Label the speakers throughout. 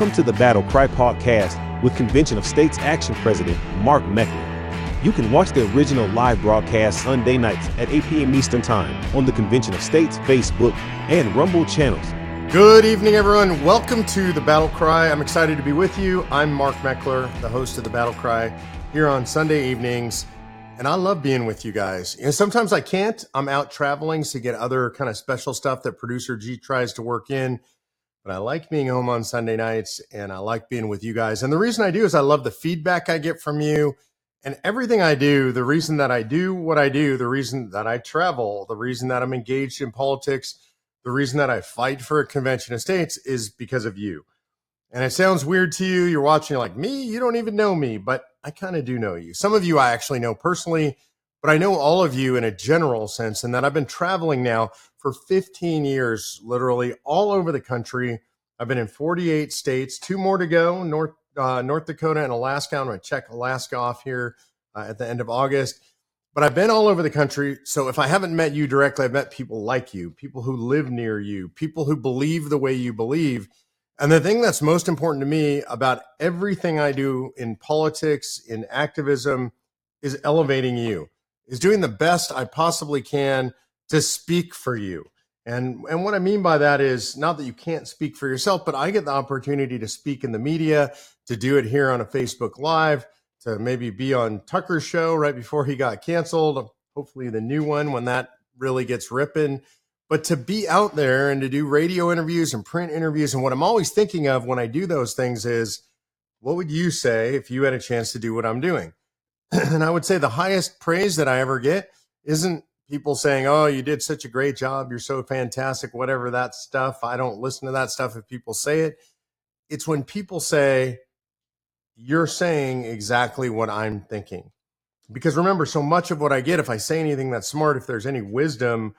Speaker 1: Welcome to the Battle Cry podcast with Convention of States Action President Mark Meckler. You can watch the original live broadcast Sunday nights at 8 p.m. Eastern Time on the Convention of States Facebook and Rumble channels.
Speaker 2: Good evening, everyone. Welcome to the Battle Cry. I'm excited to be with you. I'm Mark Meckler, the host of the Battle Cry here on Sunday evenings. And I love being with you guys. And sometimes I can't. I'm out traveling to get other kind of special stuff that producer G tries to work in but I like being home on Sunday nights and I like being with you guys. And the reason I do is I love the feedback I get from you and everything I do. The reason that I do what I do, the reason that I travel, the reason that I'm engaged in politics, the reason that I fight for a convention of states is because of you. And it sounds weird to you. You're watching like me, you don't even know me, but I kind of do know you. Some of you I actually know personally, but I know all of you in a general sense, and that I've been traveling now for 15 years, literally all over the country. I've been in 48 states, two more to go North, uh, North Dakota and Alaska. I'm going to check Alaska off here uh, at the end of August. But I've been all over the country. So if I haven't met you directly, I've met people like you, people who live near you, people who believe the way you believe. And the thing that's most important to me about everything I do in politics, in activism, is elevating you, is doing the best I possibly can to speak for you. And, and what I mean by that is not that you can't speak for yourself, but I get the opportunity to speak in the media, to do it here on a Facebook Live, to maybe be on Tucker's show right before he got canceled, hopefully the new one when that really gets ripping. But to be out there and to do radio interviews and print interviews. And what I'm always thinking of when I do those things is, what would you say if you had a chance to do what I'm doing? and I would say the highest praise that I ever get isn't people saying, "Oh, you did such a great job. You're so fantastic." Whatever that stuff. I don't listen to that stuff if people say it. It's when people say, "You're saying exactly what I'm thinking." Because remember, so much of what I get, if I say anything that's smart, if there's any wisdom,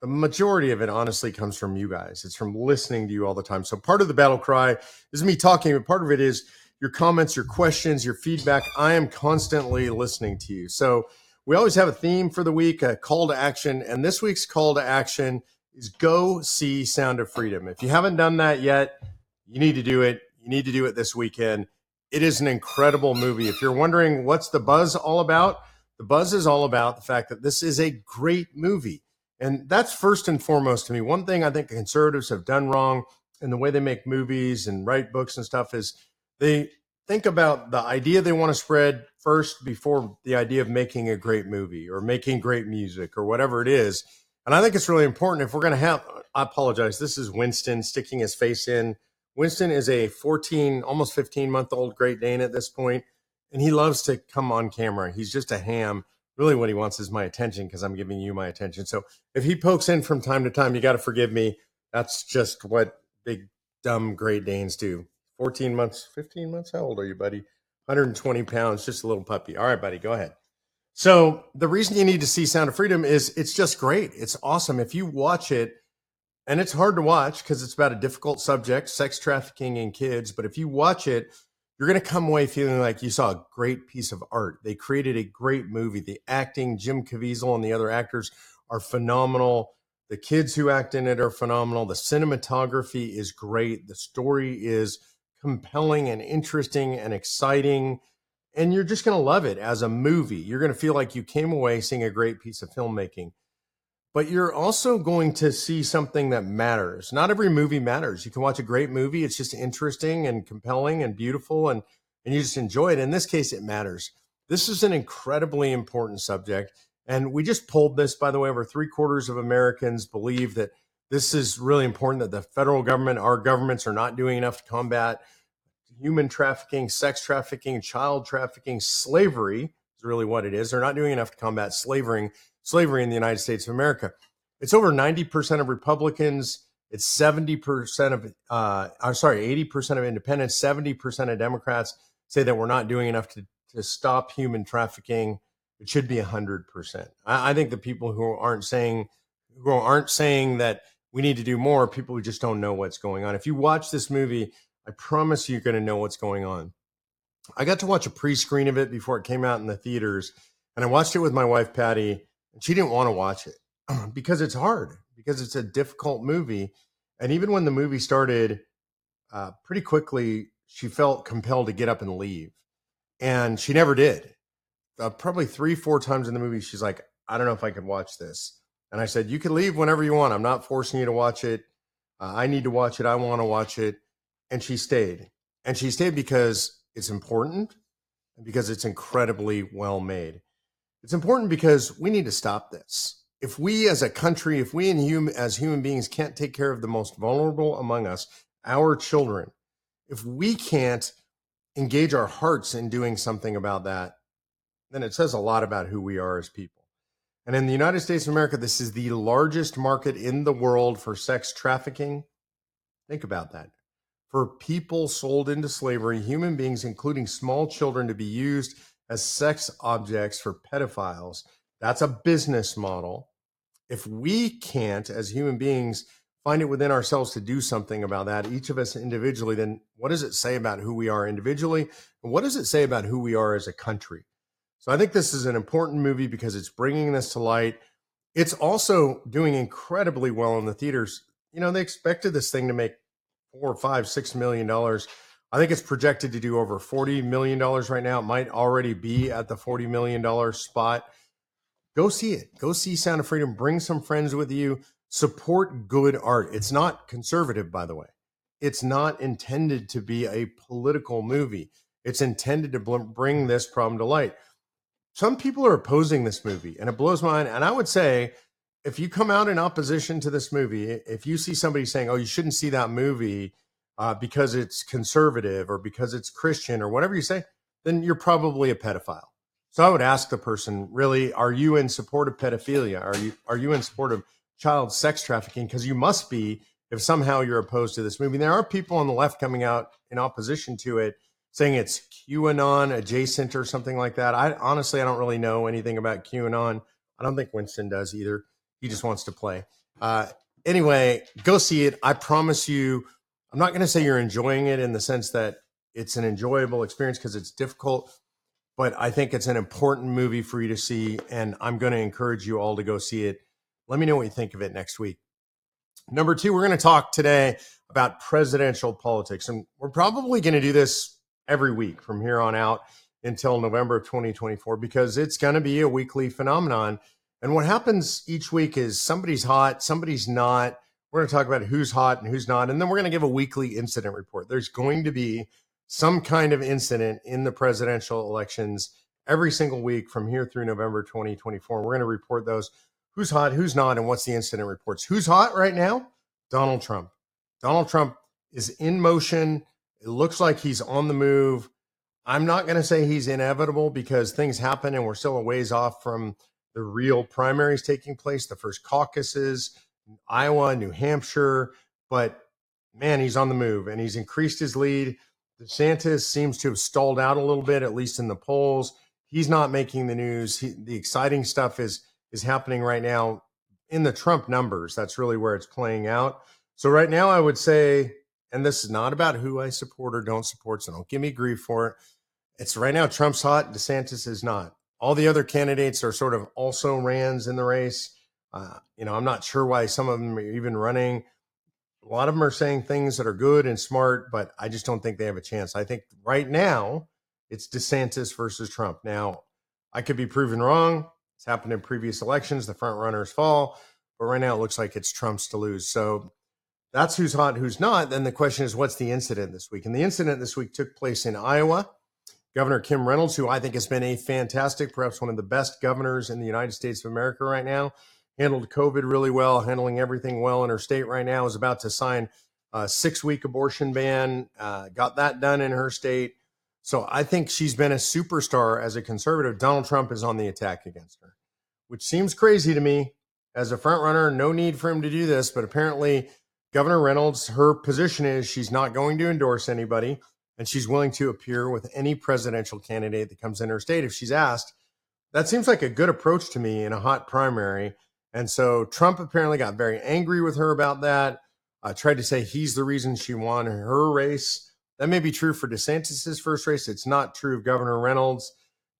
Speaker 2: the majority of it honestly comes from you guys. It's from listening to you all the time. So part of the battle cry is me talking, but part of it is your comments, your questions, your feedback. I am constantly listening to you. So we always have a theme for the week, a call to action. And this week's call to action is go see Sound of Freedom. If you haven't done that yet, you need to do it. You need to do it this weekend. It is an incredible movie. If you're wondering what's the buzz all about, the buzz is all about the fact that this is a great movie. And that's first and foremost to me. One thing I think conservatives have done wrong in the way they make movies and write books and stuff is they think about the idea they want to spread first before the idea of making a great movie or making great music or whatever it is. And I think it's really important if we're going to have, I apologize. This is Winston sticking his face in. Winston is a 14, almost 15 month old Great Dane at this point, and he loves to come on camera. He's just a ham. Really, what he wants is my attention because I'm giving you my attention. So if he pokes in from time to time, you got to forgive me. That's just what big, dumb Great Danes do. 14 months, 15 months. How old are you, buddy? 120 pounds, just a little puppy. All right, buddy, go ahead. So the reason you need to see Sound of Freedom is it's just great. It's awesome. If you watch it, and it's hard to watch because it's about a difficult subject, sex trafficking in kids. But if you watch it, you're going to come away feeling like you saw a great piece of art. They created a great movie. The acting, Jim Caviezel and the other actors are phenomenal. The kids who act in it are phenomenal. The cinematography is great. The story is compelling and interesting and exciting. And you're just going to love it as a movie. You're going to feel like you came away seeing a great piece of filmmaking. But you're also going to see something that matters. Not every movie matters. You can watch a great movie, it's just interesting and compelling and beautiful, and, and you just enjoy it. In this case, it matters. This is an incredibly important subject. And we just pulled this, by the way, over three quarters of Americans believe that this is really important that the federal government, our governments are not doing enough to combat human trafficking, sex trafficking, child trafficking, slavery is really what it is. They're not doing enough to combat slavery, slavery in the United States of America. It's over 90% of Republicans. It's 70% of, uh, I'm sorry, 80% of independents, 70% of Democrats say that we're not doing enough to, to stop human trafficking. It should be 100%. I, I think the people who aren't saying, who aren't saying that we need to do more people just don't know what's going on. If you watch this movie, I promise you're going to know what's going on. I got to watch a pre screen of it before it came out in the theaters, and I watched it with my wife, Patty, and she didn't want to watch it because it's hard, because it's a difficult movie. And even when the movie started, uh, pretty quickly she felt compelled to get up and leave, and she never did. Uh, probably three, four times in the movie, she's like, "I don't know if I could watch this." And I said, "You can leave whenever you want. I'm not forcing you to watch it. Uh, I need to watch it. I want to watch it." And she stayed, and she stayed because it's important and because it's incredibly well made. It's important because we need to stop this. If we as a country, if we human, as human beings can't take care of the most vulnerable among us, our children, if we can't engage our hearts in doing something about that, then it says a lot about who we are as people. And in the United States of America, this is the largest market in the world for sex trafficking. Think about that. For people sold into slavery, human beings, including small children, to be used as sex objects for pedophiles. That's a business model. If we can't, as human beings, find it within ourselves to do something about that, each of us individually, then what does it say about who we are individually? And what does it say about who we are as a country? So I think this is an important movie because it's bringing this to light. It's also doing incredibly well in the theaters. You know, they expected this thing to make four, five, six million dollars. I think it's projected to do over $40 million right now. It might already be at the $40 million spot. Go see it. Go see Sound of Freedom. Bring some friends with you. Support good art. It's not conservative, by the way. It's not intended to be a political movie. It's intended to bring this problem to light. Some people are opposing this movie, and it blows my mind. And I would say, if you come out in opposition to this movie, if you see somebody saying, "Oh, you shouldn't see that movie," uh, because it's conservative or because it's Christian or whatever you say, then you're probably a pedophile. So I would ask the person, really, are you in support of pedophilia? Are you are you in support of child sex trafficking? Because you must be if somehow you're opposed to this movie. There are people on the left coming out in opposition to it, saying it's QAnon adjacent or something like that. I honestly I don't really know anything about QAnon. I don't think Winston does either. He just wants to play. Uh, anyway, go see it. I promise you I'm not going to say you're enjoying it in the sense that it's an enjoyable experience because it's difficult, but I think it's an important movie for you to see. And I'm going to encourage you all to go see it. Let me know what you think of it next week. Number two, we're going to talk today about presidential politics. And we're probably going to do this every week from here on out until November of 2024 because it's going to be a weekly phenomenon. And what happens each week is somebody's hot, somebody's not we're going to talk about who's hot and who's not. And then we're going to give a weekly incident report. There's going to be some kind of incident in the presidential elections every single week from here through November 2024. We're going to report those who's hot, who's not, and what's the incident reports. Who's hot right now? Donald Trump. Donald Trump is in motion. It looks like he's on the move. I'm not going to say he's inevitable because things happen and we're still a ways off from the real primaries taking place, the first caucuses Iowa, New Hampshire, but man, he's on the move and he's increased his lead. DeSantis seems to have stalled out a little bit, at least in the polls. He's not making the news. He, the exciting stuff is is happening right now in the Trump numbers. That's really where it's playing out. So right now, I would say, and this is not about who I support or don't support, so don't give me grief for it. It's right now Trump's hot, DeSantis is not. All the other candidates are sort of also rans in the race. Uh, you know, I'm not sure why some of them are even running. A lot of them are saying things that are good and smart, but I just don't think they have a chance. I think right now it's DeSantis versus Trump. Now, I could be proven wrong. It's happened in previous elections. The front runners fall, but right now it looks like it's Trump's to lose. So that's who's hot, who's not. Then the question is, what's the incident this week? And the incident this week took place in Iowa. Governor Kim Reynolds, who I think has been a fantastic, perhaps one of the best governors in the United States of America right now, handled COVID really well, handling everything well in her state right now, is about to sign a six week abortion ban, uh, got that done in her state. So I think she's been a superstar as a conservative. Donald Trump is on the attack against her, which seems crazy to me as a front runner. No need for him to do this, but apparently, Governor Reynolds, her position is she's not going to endorse anybody and she's willing to appear with any presidential candidate that comes in her state if she's asked. That seems like a good approach to me in a hot primary. And so Trump apparently got very angry with her about that. Uh, tried to say he's the reason she won her race. That may be true for DeSantis's first race. It's not true of Governor Reynolds.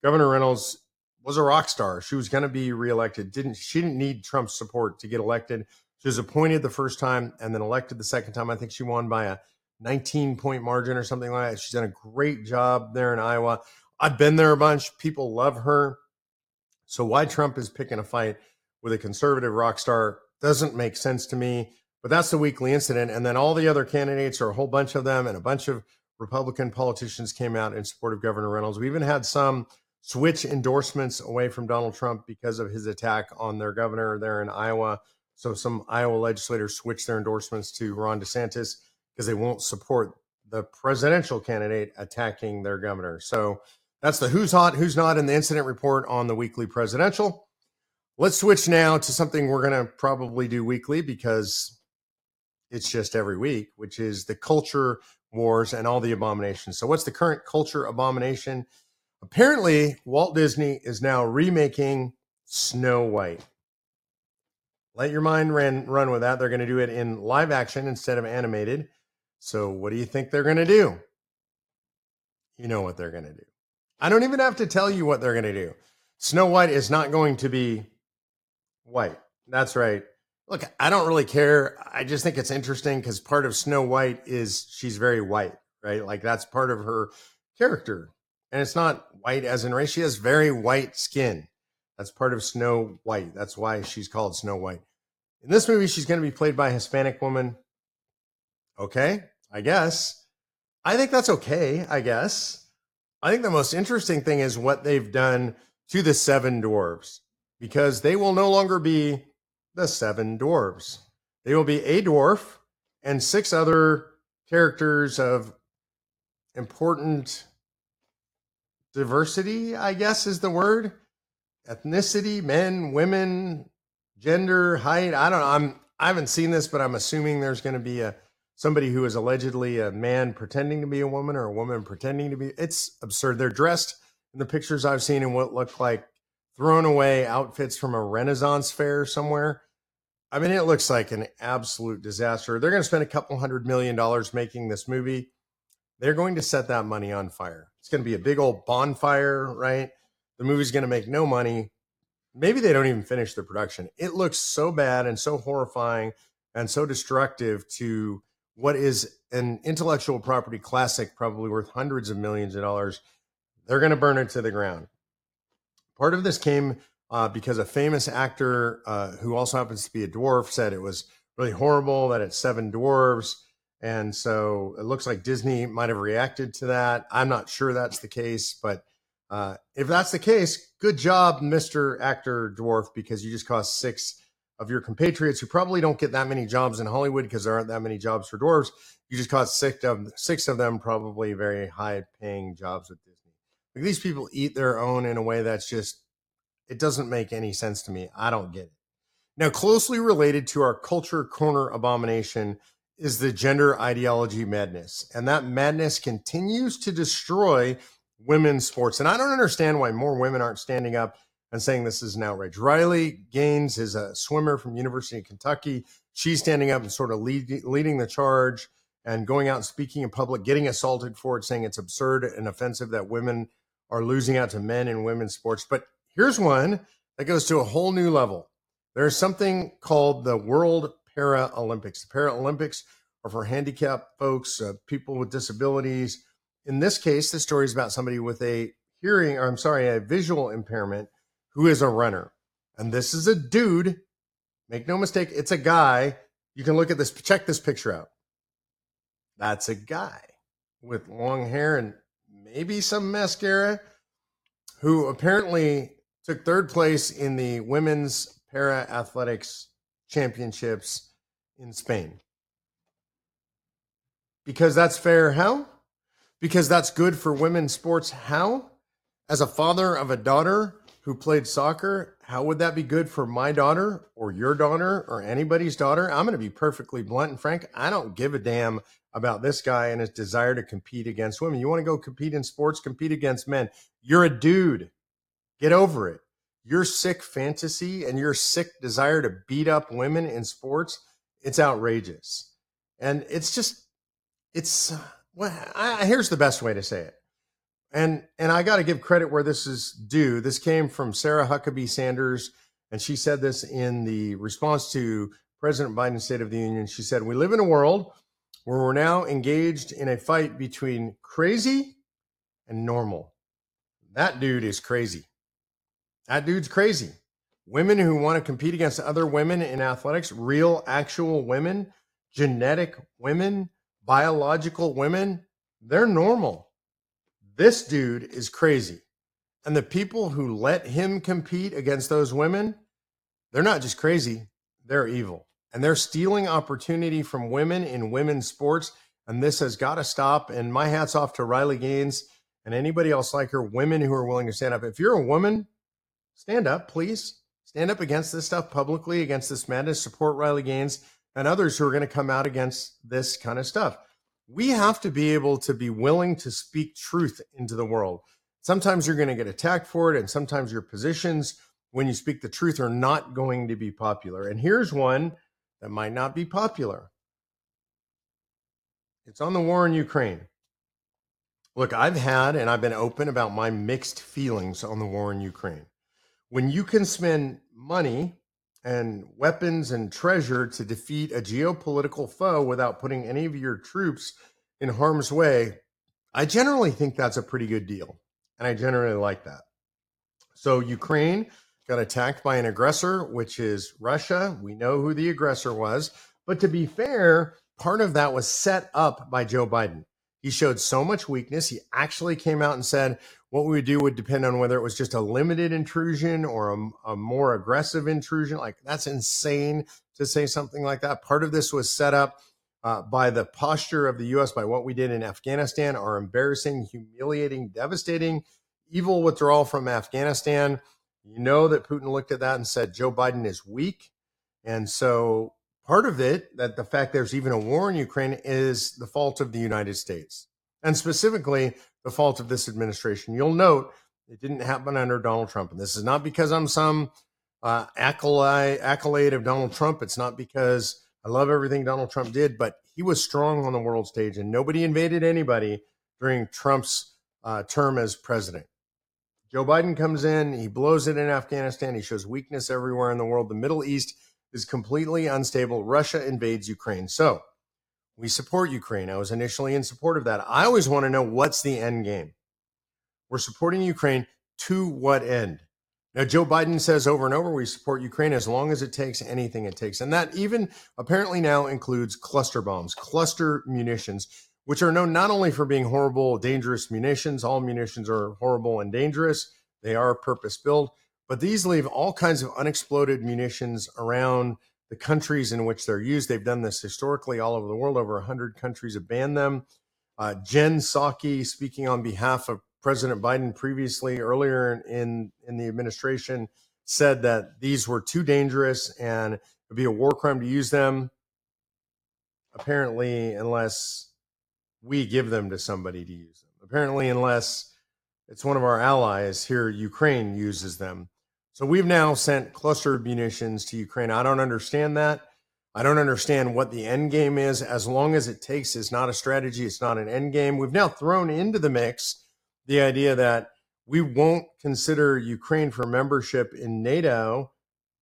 Speaker 2: Governor Reynolds was a rock star. She was going to be reelected. Didn't she didn't need Trump's support to get elected. She was appointed the first time and then elected the second time. I think she won by a 19 point margin or something like that. She's done a great job there in Iowa. I've been there a bunch. People love her. So why Trump is picking a fight with a conservative rock star doesn't make sense to me. But that's the weekly incident. And then all the other candidates, or a whole bunch of them, and a bunch of Republican politicians came out in support of Governor Reynolds. We even had some switch endorsements away from Donald Trump because of his attack on their governor there in Iowa. So some Iowa legislators switched their endorsements to Ron DeSantis because they won't support the presidential candidate attacking their governor. So that's the who's hot, who's not in the incident report on the weekly presidential. Let's switch now to something we're going to probably do weekly because it's just every week, which is the culture wars and all the abominations. So, what's the current culture abomination? Apparently, Walt Disney is now remaking Snow White. Let your mind run, run with that. They're going to do it in live action instead of animated. So, what do you think they're going to do? You know what they're going to do. I don't even have to tell you what they're going to do. Snow White is not going to be white. That's right. Look, I don't really care. I just think it's interesting because part of Snow White is she's very white, right? Like that's part of her character. And it's not white as in race. She has very white skin. That's part of Snow White. That's why she's called Snow White. In this movie, she's going to be played by a Hispanic woman. Okay, I guess. I think that's okay, I guess. I think the most interesting thing is what they've done to the seven dwarves because they will no longer be the seven dwarves. They will be a dwarf and six other characters of important diversity, I guess is the word. Ethnicity, men, women, gender, height. I don't know. I'm I haven't seen this, but I'm assuming there's going to be a somebody who is allegedly a man pretending to be a woman or a woman pretending to be. It's absurd. They're dressed in the pictures I've seen in what look like thrown away outfits from a Renaissance fair somewhere. I mean, it looks like an absolute disaster. They're going to spend a couple hundred million dollars making this movie. They're going to set that money on fire. It's going to be a big old bonfire, right? The movie's going to make no money. Maybe they don't even finish the production. It looks so bad and so horrifying and so destructive to what is an intellectual property classic, probably worth hundreds of millions of dollars. They're going to burn it to the ground. Part of this came uh, because a famous actor uh, who also happens to be a dwarf said it was really horrible that it's seven dwarves. And so it looks like Disney might have reacted to that. I'm not sure that's the case, but uh, if that's the case, good job, Mr. Actor Dwarf, because you just cost six of your compatriots who probably don't get that many jobs in Hollywood because there aren't that many jobs for dwarves. You just cost six of six of them probably very high paying jobs with Disney. Like these people eat their own in a way that's just it doesn't make any sense to me. I don't get it. Now, closely related to our culture corner abomination is the gender ideology madness. And that madness continues to destroy women's sports. And I don't understand why more women aren't standing up and saying this is an outrage. Riley Gaines is a swimmer from University of Kentucky. She's standing up and sort of lead, leading the charge and going out and speaking in public, getting assaulted for it, saying it's absurd and offensive that women are losing out to men in women's sports. But here's one that goes to a whole new level. There's something called the World Paralympics. The Paralympics are for handicapped folks, uh, people with disabilities. In this case, the story is about somebody with a hearing, or I'm sorry, a visual impairment who is a runner. And this is a dude. Make no mistake, it's a guy. You can look at this, check this picture out. That's a guy with long hair and maybe some mascara, who apparently took third place in the women's para athletics championships in Spain. Because that's fair. How? Because that's good for women's sports. How? As a father of a daughter who played soccer, how would that be good for my daughter or your daughter or anybody's daughter? I'm going to be perfectly blunt and frank. I don't give a damn about this guy and his desire to compete against women. You want to go compete in sports, compete against men. You're a dude. Get over it. Your sick fantasy and your sick desire to beat up women in sports, it's outrageous. And it's just, it's, well, I, here's the best way to say it. And, and I got to give credit where this is due. This came from Sarah Huckabee Sanders, and she said this in the response to President Biden's State of the Union. She said, We live in a world where we're now engaged in a fight between crazy and normal. That dude is crazy. That dude's crazy. Women who want to compete against other women in athletics, real, actual women, genetic women, biological women, they're normal. This dude is crazy. And the people who let him compete against those women, they're not just crazy, they're evil. And they're stealing opportunity from women in women's sports. And this has got to stop. And my hat's off to Riley Gaines and anybody else like her, women who are willing to stand up. If you're a woman, stand up, please. Stand up against this stuff publicly, against this madness. Support Riley Gaines and others who are going to come out against this kind of stuff. We have to be able to be willing to speak truth into the world. Sometimes you're going to get attacked for it, and sometimes your positions when you speak the truth are not going to be popular. And here's one that might not be popular it's on the war in Ukraine. Look, I've had and I've been open about my mixed feelings on the war in Ukraine. When you can spend money and weapons and treasure to defeat a geopolitical foe without putting any of your troops in harm's way, I generally think that's a pretty good deal. And I generally like that. So, Ukraine got attacked by an aggressor, which is Russia. We know who the aggressor was. But to be fair, part of that was set up by Joe Biden. He showed so much weakness. He actually came out and said what we would do would depend on whether it was just a limited intrusion or a, a, more aggressive intrusion. Like, that's insane to say something like that. Part of this was set up uh, by the posture of the U.S., by what we did in Afghanistan, our embarrassing, humiliating, devastating, evil withdrawal from Afghanistan. You know that Putin looked at that and said Joe Biden is weak. And so Part of it, that the fact there's even a war in Ukraine, is the fault of the United States, and specifically the fault of this administration. You'll note it didn't happen under Donald Trump, and this is not because I'm some uh, accolade, accolade of Donald Trump. It's not because I love everything Donald Trump did, but he was strong on the world stage, and nobody invaded anybody during Trump's uh, term as president. Joe Biden comes in, he blows it in Afghanistan, he shows weakness everywhere in the world. The Middle East is completely unstable. Russia invades Ukraine. So we support Ukraine. I was initially in support of that. I always want to know what's the end game. We're supporting Ukraine to what end? Now, Joe Biden says over and over, we support Ukraine as long as it takes anything it takes. And that even apparently now includes cluster bombs, cluster munitions, which are known not only for being horrible, dangerous munitions, all munitions are horrible and dangerous, they are purpose built, but these leave all kinds of unexploded munitions around the countries in which they're used. They've done this historically all over the world. Over 100 countries have banned them. Uh, Jen Psaki, speaking on behalf of President Biden previously, earlier in, in the administration, said that these were too dangerous and it would be a war crime to use them. Apparently, unless we give them to somebody to use them. Apparently, unless it's one of our allies here, Ukraine uses them. So we've now sent cluster munitions to Ukraine. I don't understand that. I don't understand what the end game is. As long as it takes is not a strategy, it's not an end game. We've now thrown into the mix the idea that we won't consider Ukraine for membership in NATO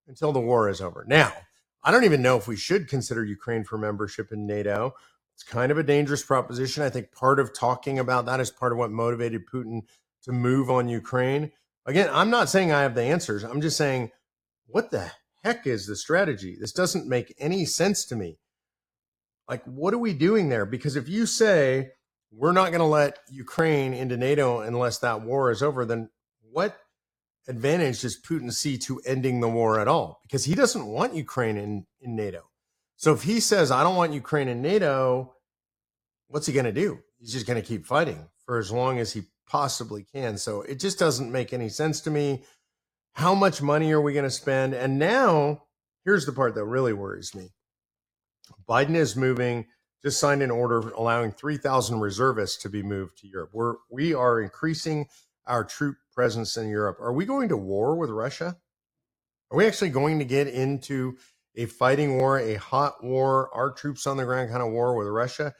Speaker 2: until the war is over. Now, I don't even know if we should consider Ukraine for membership in NATO. It's kind of a dangerous proposition. I think part of talking about that is part of what motivated Putin to move on Ukraine. Again, I'm not saying I have the answers. I'm just saying, what the heck is the strategy? This doesn't make any sense to me. Like, what are we doing there? Because if you say we're not going to let Ukraine into NATO unless that war is over, then what advantage does Putin see to ending the war at all? Because he doesn't want Ukraine in, in NATO. So if he says, I don't want Ukraine in NATO, what's he going to do? He's just going to keep fighting for as long as he possibly can. So it just doesn't make any sense to me. How much money are we going to spend? And now, here's the part that really worries me Biden is moving, just signed an order allowing 3,000 reservists to be moved to Europe. We're, we are increasing our troop presence in Europe. Are we going to war with Russia? Are we actually going to get into a fighting war, a hot war, our troops on the ground kind of war with Russia?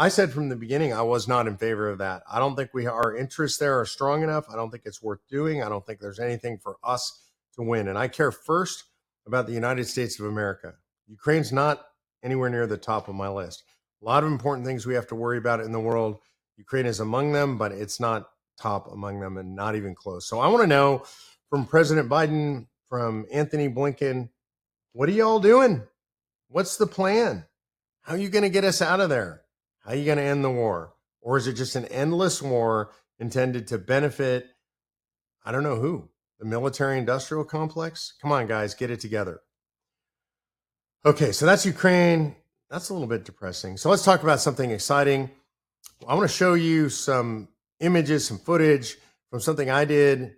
Speaker 2: I said from the beginning I was not in favor of that. I don't think we our interests there are strong enough. I don't think it's worth doing. I don't think there's anything for us to win. And I care first about the United States of America. Ukraine's not anywhere near the top of my list. A lot of important things we have to worry about in the world. Ukraine is among them, but it's not top among them and not even close. So I want to know from President Biden, from Antony Blinken, what are y'all doing? What's the plan? How are you going to get us out of there? How are you going to end the war? Or is it just an endless war intended to benefit, I don't know who, the military industrial complex? Come on, guys, get it together. Okay, so that's Ukraine. That's a little bit depressing. So let's talk about something exciting. I want to show you some images, some footage from something I did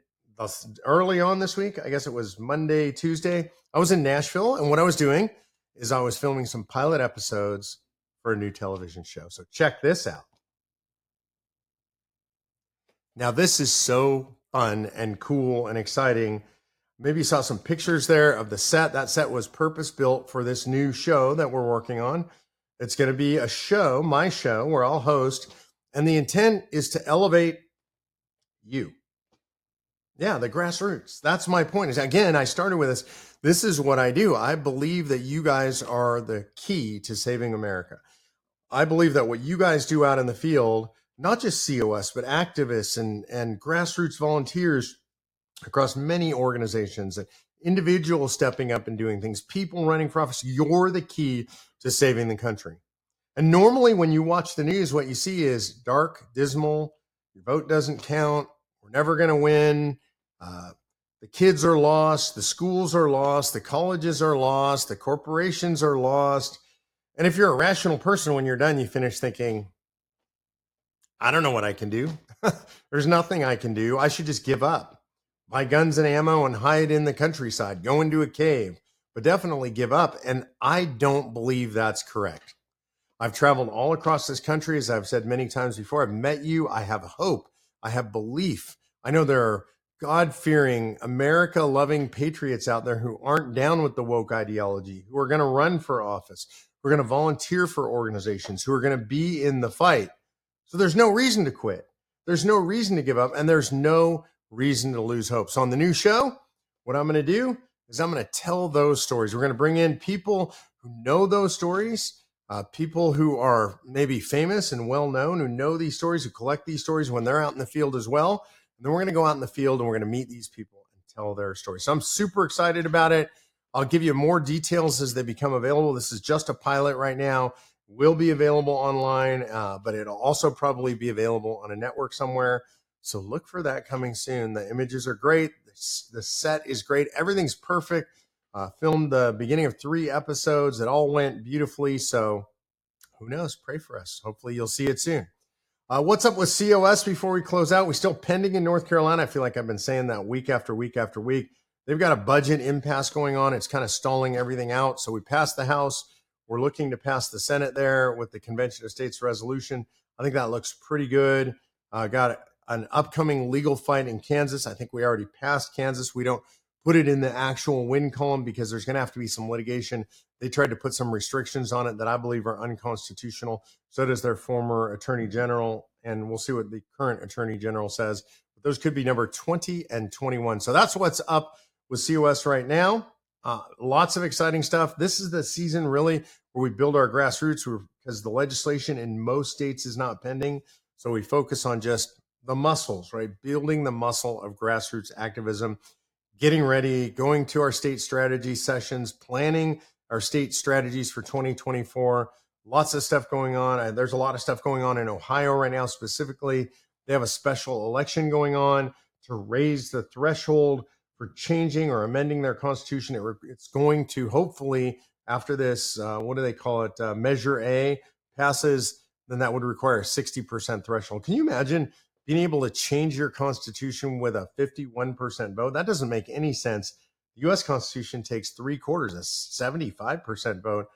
Speaker 2: early on this week. I guess it was Monday, Tuesday. I was in Nashville, and what I was doing is I was filming some pilot episodes for a new television show. So check this out. Now, this is so fun and cool and exciting. Maybe you saw some pictures there of the set. That set was purpose built for this new show that we're working on. It's going to be a show, my show, where I'll host. And the intent is to elevate you. Yeah, the grassroots. That's my point. Is again, I started with this. This is what I do. I believe that you guys are the key to saving America. I believe that what you guys do out in the field not just COS, but activists and, and grassroots volunteers across many organizations and individuals stepping up and doing things, people running for office. You're the key to saving the country. And normally, when you watch the news, what you see is dark, dismal, your vote doesn't count, we're never going to win. Uh, the kids are lost, the schools are lost, the colleges are lost, the corporations are lost. And if you're a rational person, when you're done, you finish thinking, I don't know what I can do. There's nothing I can do. I should just give up, buy guns and ammo and hide in the countryside, go into a cave, but definitely give up. And I don't believe that's correct. I've traveled all across this country, as I've said many times before. I've met you. I have hope. I have belief. I know there are God fearing, America loving patriots out there who aren't down with the woke ideology, who are going to run for office, who are going to volunteer for organizations, who are going to be in the fight. So there's no reason to quit. There's no reason to give up, and there's no reason to lose hope. So on the new show, what I'm going to do is I'm going to tell those stories. We're going to bring in people who know those stories, uh, people who are maybe famous and well known, who know these stories, who collect these stories when they're out in the field as well. And then we're going to go out in the field and we're going to meet these people and tell their story. So I'm super excited about it. I'll give you more details as they become available. This is just a pilot right now will be available online, uh, but it'll also probably be available on a network somewhere. So look for that coming soon. The images are great. The set is great. Everything's perfect. Uh, filmed the beginning of three episodes. It all went beautifully. So who knows? Pray for us. Hopefully you'll see it soon. Uh, what's up with COS before we close out? We're still pending in North Carolina. I feel like I've been saying that week after week after week. They've got a budget impasse going on. It's kind of stalling everything out. So we passed the House. We're looking to pass the Senate there with the Convention of States resolution. I think that looks pretty good. Uh, got an upcoming legal fight in Kansas. I think we already passed Kansas. We don't put it in the actual win column because there's going to have to be some litigation. They tried to put some restrictions on it that I believe are unconstitutional. So does their former attorney general. And we'll see what the current attorney general says. But those could be number 20 and 21. So that's what's up with COS right now. Uh, lots of exciting stuff. This is the season really where we build our grassroots because the legislation in most states is not pending. So we focus on just the muscles, right? Building the muscle of grassroots activism, getting ready, going to our state strategy sessions, planning our state strategies for 2024. Lots of stuff going on. There's a lot of stuff going on in Ohio right now, specifically. They have a special election going on to raise the threshold for changing or amending their constitution. It, it's going to hopefully, after this, uh, what do they call it? Uh, Measure A passes, then that would require a 60% threshold. Can you imagine being able to change your constitution with a 51% vote? That doesn't make any sense. The US Constitution takes three quarters, a 75% vote.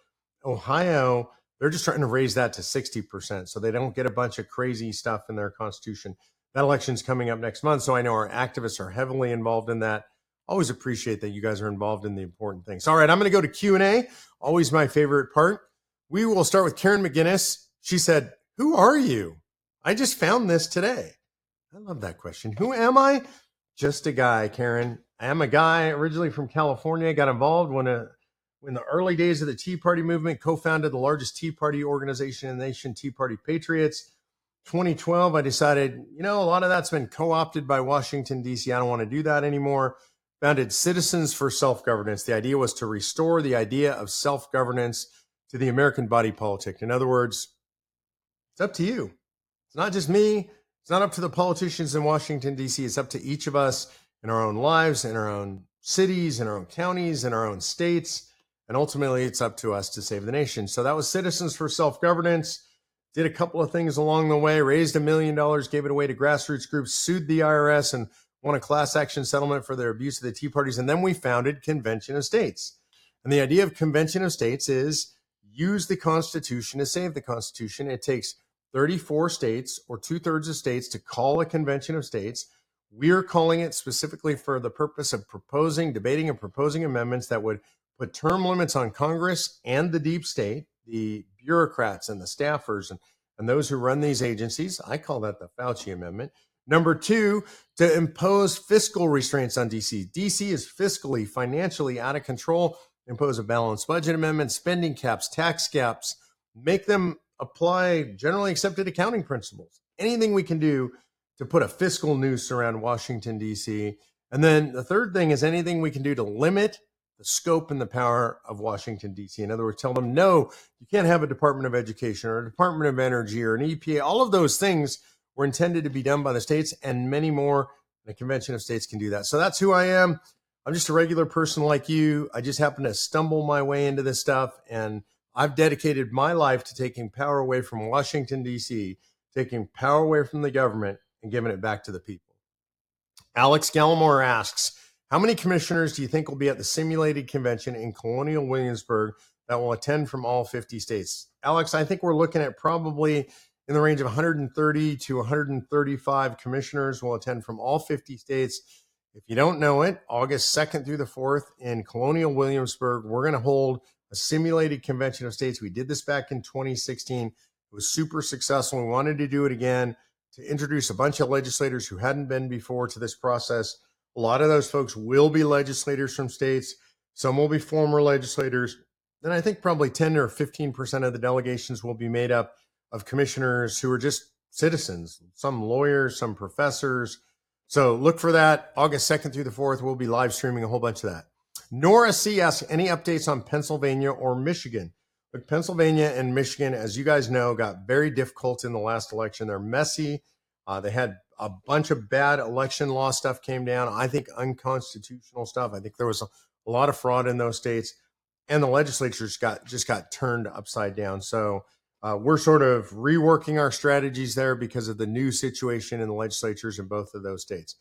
Speaker 2: Ohio, they're just trying to raise that to 60% so they don't get a bunch of crazy stuff in their constitution. That election's coming up next month. So I know our activists are heavily involved in that always appreciate that you guys are involved in the important things. All right, I'm going to go to Q&A, always my favorite part. We will start with Karen McGinnis. She said, "Who are you?" I just found this today. I love that question. Who am I? Just a guy, Karen. I am a guy originally from California. Got involved when a in the early days of the Tea Party movement, co founded the largest Tea Party organization in the nation, Tea Party Patriots. 2012, I decided, you know, a lot of that's been co opted by Washington, D.C. I don't want to do that anymore. Founded Citizens for Self Governance. The idea was to restore the idea of self governance to the American body politic. In other words, it's up to you. It's not just me. It's not up to the politicians in Washington, D.C. It's up to each of us in our own lives, in our own cities, in our own counties, in our own states. And ultimately, it's up to us to save the nation. So that was Citizens for Self Governance. Did a couple of things along the way, raised a million dollars, gave it away to grassroots groups, sued the IRS, and won a class action settlement for their abuse of the Tea Parties. And then we founded Convention of States. And the idea of Convention of States is use the Constitution to save the Constitution. It takes 34 states or two thirds of states to call a convention of states. We're calling it specifically for the purpose of proposing, debating, and proposing amendments that would put term limits on Congress and the deep state, the bureaucrats and the staffers and, and those who run these agencies. I call that the Fauci Amendment. Number two, to impose fiscal restraints on DC. DC is fiscally, financially out of control. Impose a balanced budget amendment, spending caps, tax caps, make them apply generally accepted accounting principles. Anything we can do to put a fiscal noose around Washington, D.C. And then the third thing is anything we can do to limit the scope and the power of Washington, D.C. In other words, tell them, no, you can't have a Department of Education or a Department of Energy or an EPA. All of those things were intended to be done by the states, and many more. The Convention of States can do that. So that's who I am. I'm just a regular person like you. I just happen to stumble my way into this stuff and I've dedicated my life to taking power away from Washington, D.C., taking power away from the government and giving it back to the people. Alex Gallimore asks, how many commissioners do you think will be at the simulated convention in Colonial Williamsburg that will attend from all 50 states? Alex, I think we're looking at probably in the range of 130 to 135 commissioners will attend from all 50 states. If you don't know it, August 2nd through the 4th in Colonial Williamsburg, we're going to hold a simulated convention of states. We did this back in 2016. It was super successful. We wanted to do it again to introduce a bunch of legislators who hadn't been before to this process. A lot of those folks will be legislators from states. Some will be former legislators. Then I think probably 10 or 15% of the delegations will be made up of commissioners who are just citizens, some lawyers, some professors. So look for that August 2nd through the 4th. We'll be live streaming a whole bunch of that. Nora C asks any updates on Pennsylvania or Michigan. Pennsylvania and Michigan, as you guys know, got very difficult in the last election. They're messy. Uh, they had a bunch of bad election law stuff came down. I think unconstitutional stuff. I think there was a, a lot of fraud in those states, and the legislatures got just got turned upside down. So uh, we're sort of reworking our strategies there because of the new situation in the legislatures in both of those states.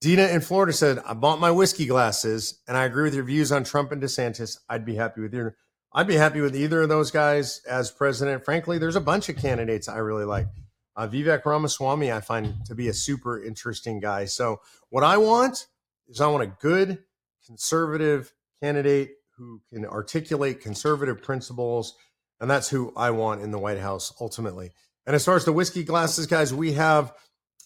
Speaker 2: Dina in Florida said, I bought my whiskey glasses and I agree with your views on Trump and DeSantis. I'd be happy with your I'd be happy with either of those guys as president. Frankly, there's a bunch of candidates I really like. Uh, Vivek Ramaswamy, I find to be a super interesting guy. So, what I want is I want a good conservative candidate who can articulate conservative principles. And that's who I want in the White House ultimately. And as far as the whiskey glasses, guys, we have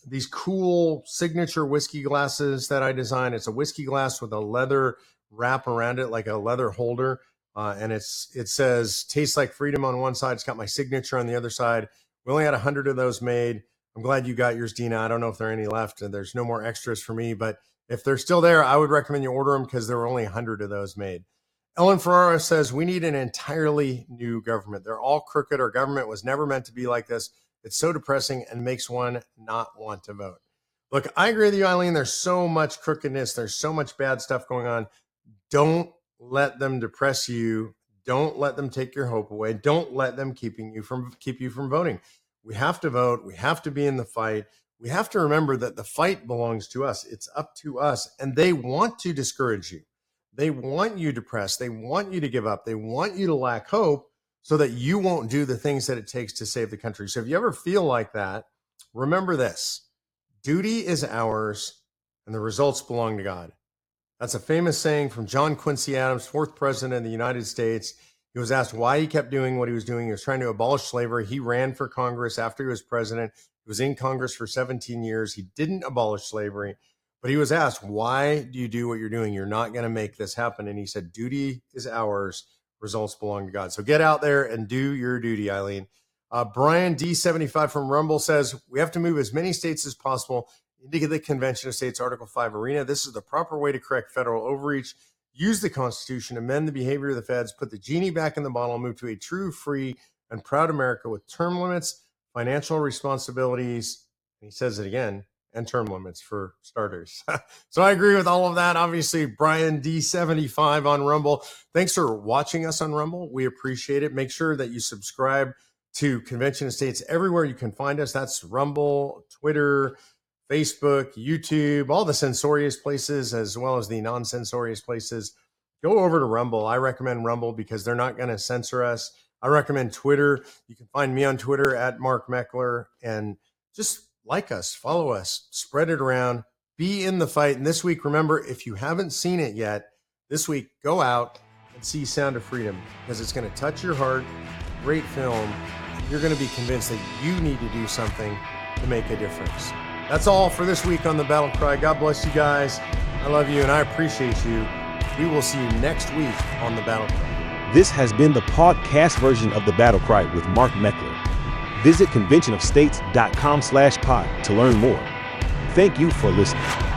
Speaker 2: these cool signature whiskey glasses that I designed. It's a whiskey glass with a leather wrap around it, like a leather holder. Uh, and it's it says tastes like freedom on one side. It's got my signature on the other side. We only had hundred of those made. I'm glad you got yours, Dina. I don't know if there are any left, and there's no more extras for me. But if they're still there, I would recommend you order them because there were only hundred of those made. Ellen Ferrara says we need an entirely new government. They're all crooked. Our government was never meant to be like this. It's so depressing and makes one not want to vote. Look, I agree with you, Eileen. There's so much crookedness. There's so much bad stuff going on. Don't let them depress you. Don't let them take your hope away. Don't let them keeping you from keep you from voting. We have to vote. We have to be in the fight. We have to remember that the fight belongs to us. It's up to us. And they want to discourage you. They want you depressed. They want you to give up. They want you to lack hope so that you won't do the things that it takes to save the country. So if you ever feel like that, remember this duty is ours and the results belong to God. That's a famous saying from John Quincy Adams, fourth president of the United States. He was asked why he kept doing what he was doing. He was trying to abolish slavery. He ran for Congress after he was president. He was in Congress for 17 years. He didn't abolish slavery, but he was asked, Why do you do what you're doing? You're not going to make this happen. And he said, Duty is ours results belong to God. So get out there and do your duty, Eileen. Uh, Brian D75 from Rumble says we have to move as many states as possible into the Convention of States Article 5 arena. This is the proper way to correct federal overreach. Use the Constitution, amend the behavior of the feds, put the genie back in the bottle, move to a true, free, and proud America with term limits, financial responsibilities. he says it again and term limits for starters. so I agree with all of that. Obviously, Brian D75 on Rumble. Thanks for watching us on Rumble. We appreciate it. Make sure that you subscribe to Convention of States everywhere you can find us. That's Rumble, Twitter, Facebook, YouTube, all the censorious places, as well as the non censorious places. Go over to Rumble. I recommend Rumble because they're not going to censor us. I recommend Twitter. You can find me on Twitter at Mark Meckler and just like us, follow us, spread it around, be in the fight. And this week, remember, if you haven't seen it yet, this week, go out and see Sound of Freedom because it's going to touch your heart. Great film. You're going to be convinced that you need to do something to make a difference. That's all for this week on the Battle Cry. God bless you guys. I love you and I appreciate you. We will see you next week on the Battle Cry.
Speaker 1: This has been the podcast version of the Battle Cry with Mark Meckler. Visit conventionofstates.com slash pod to learn more. Thank you for listening.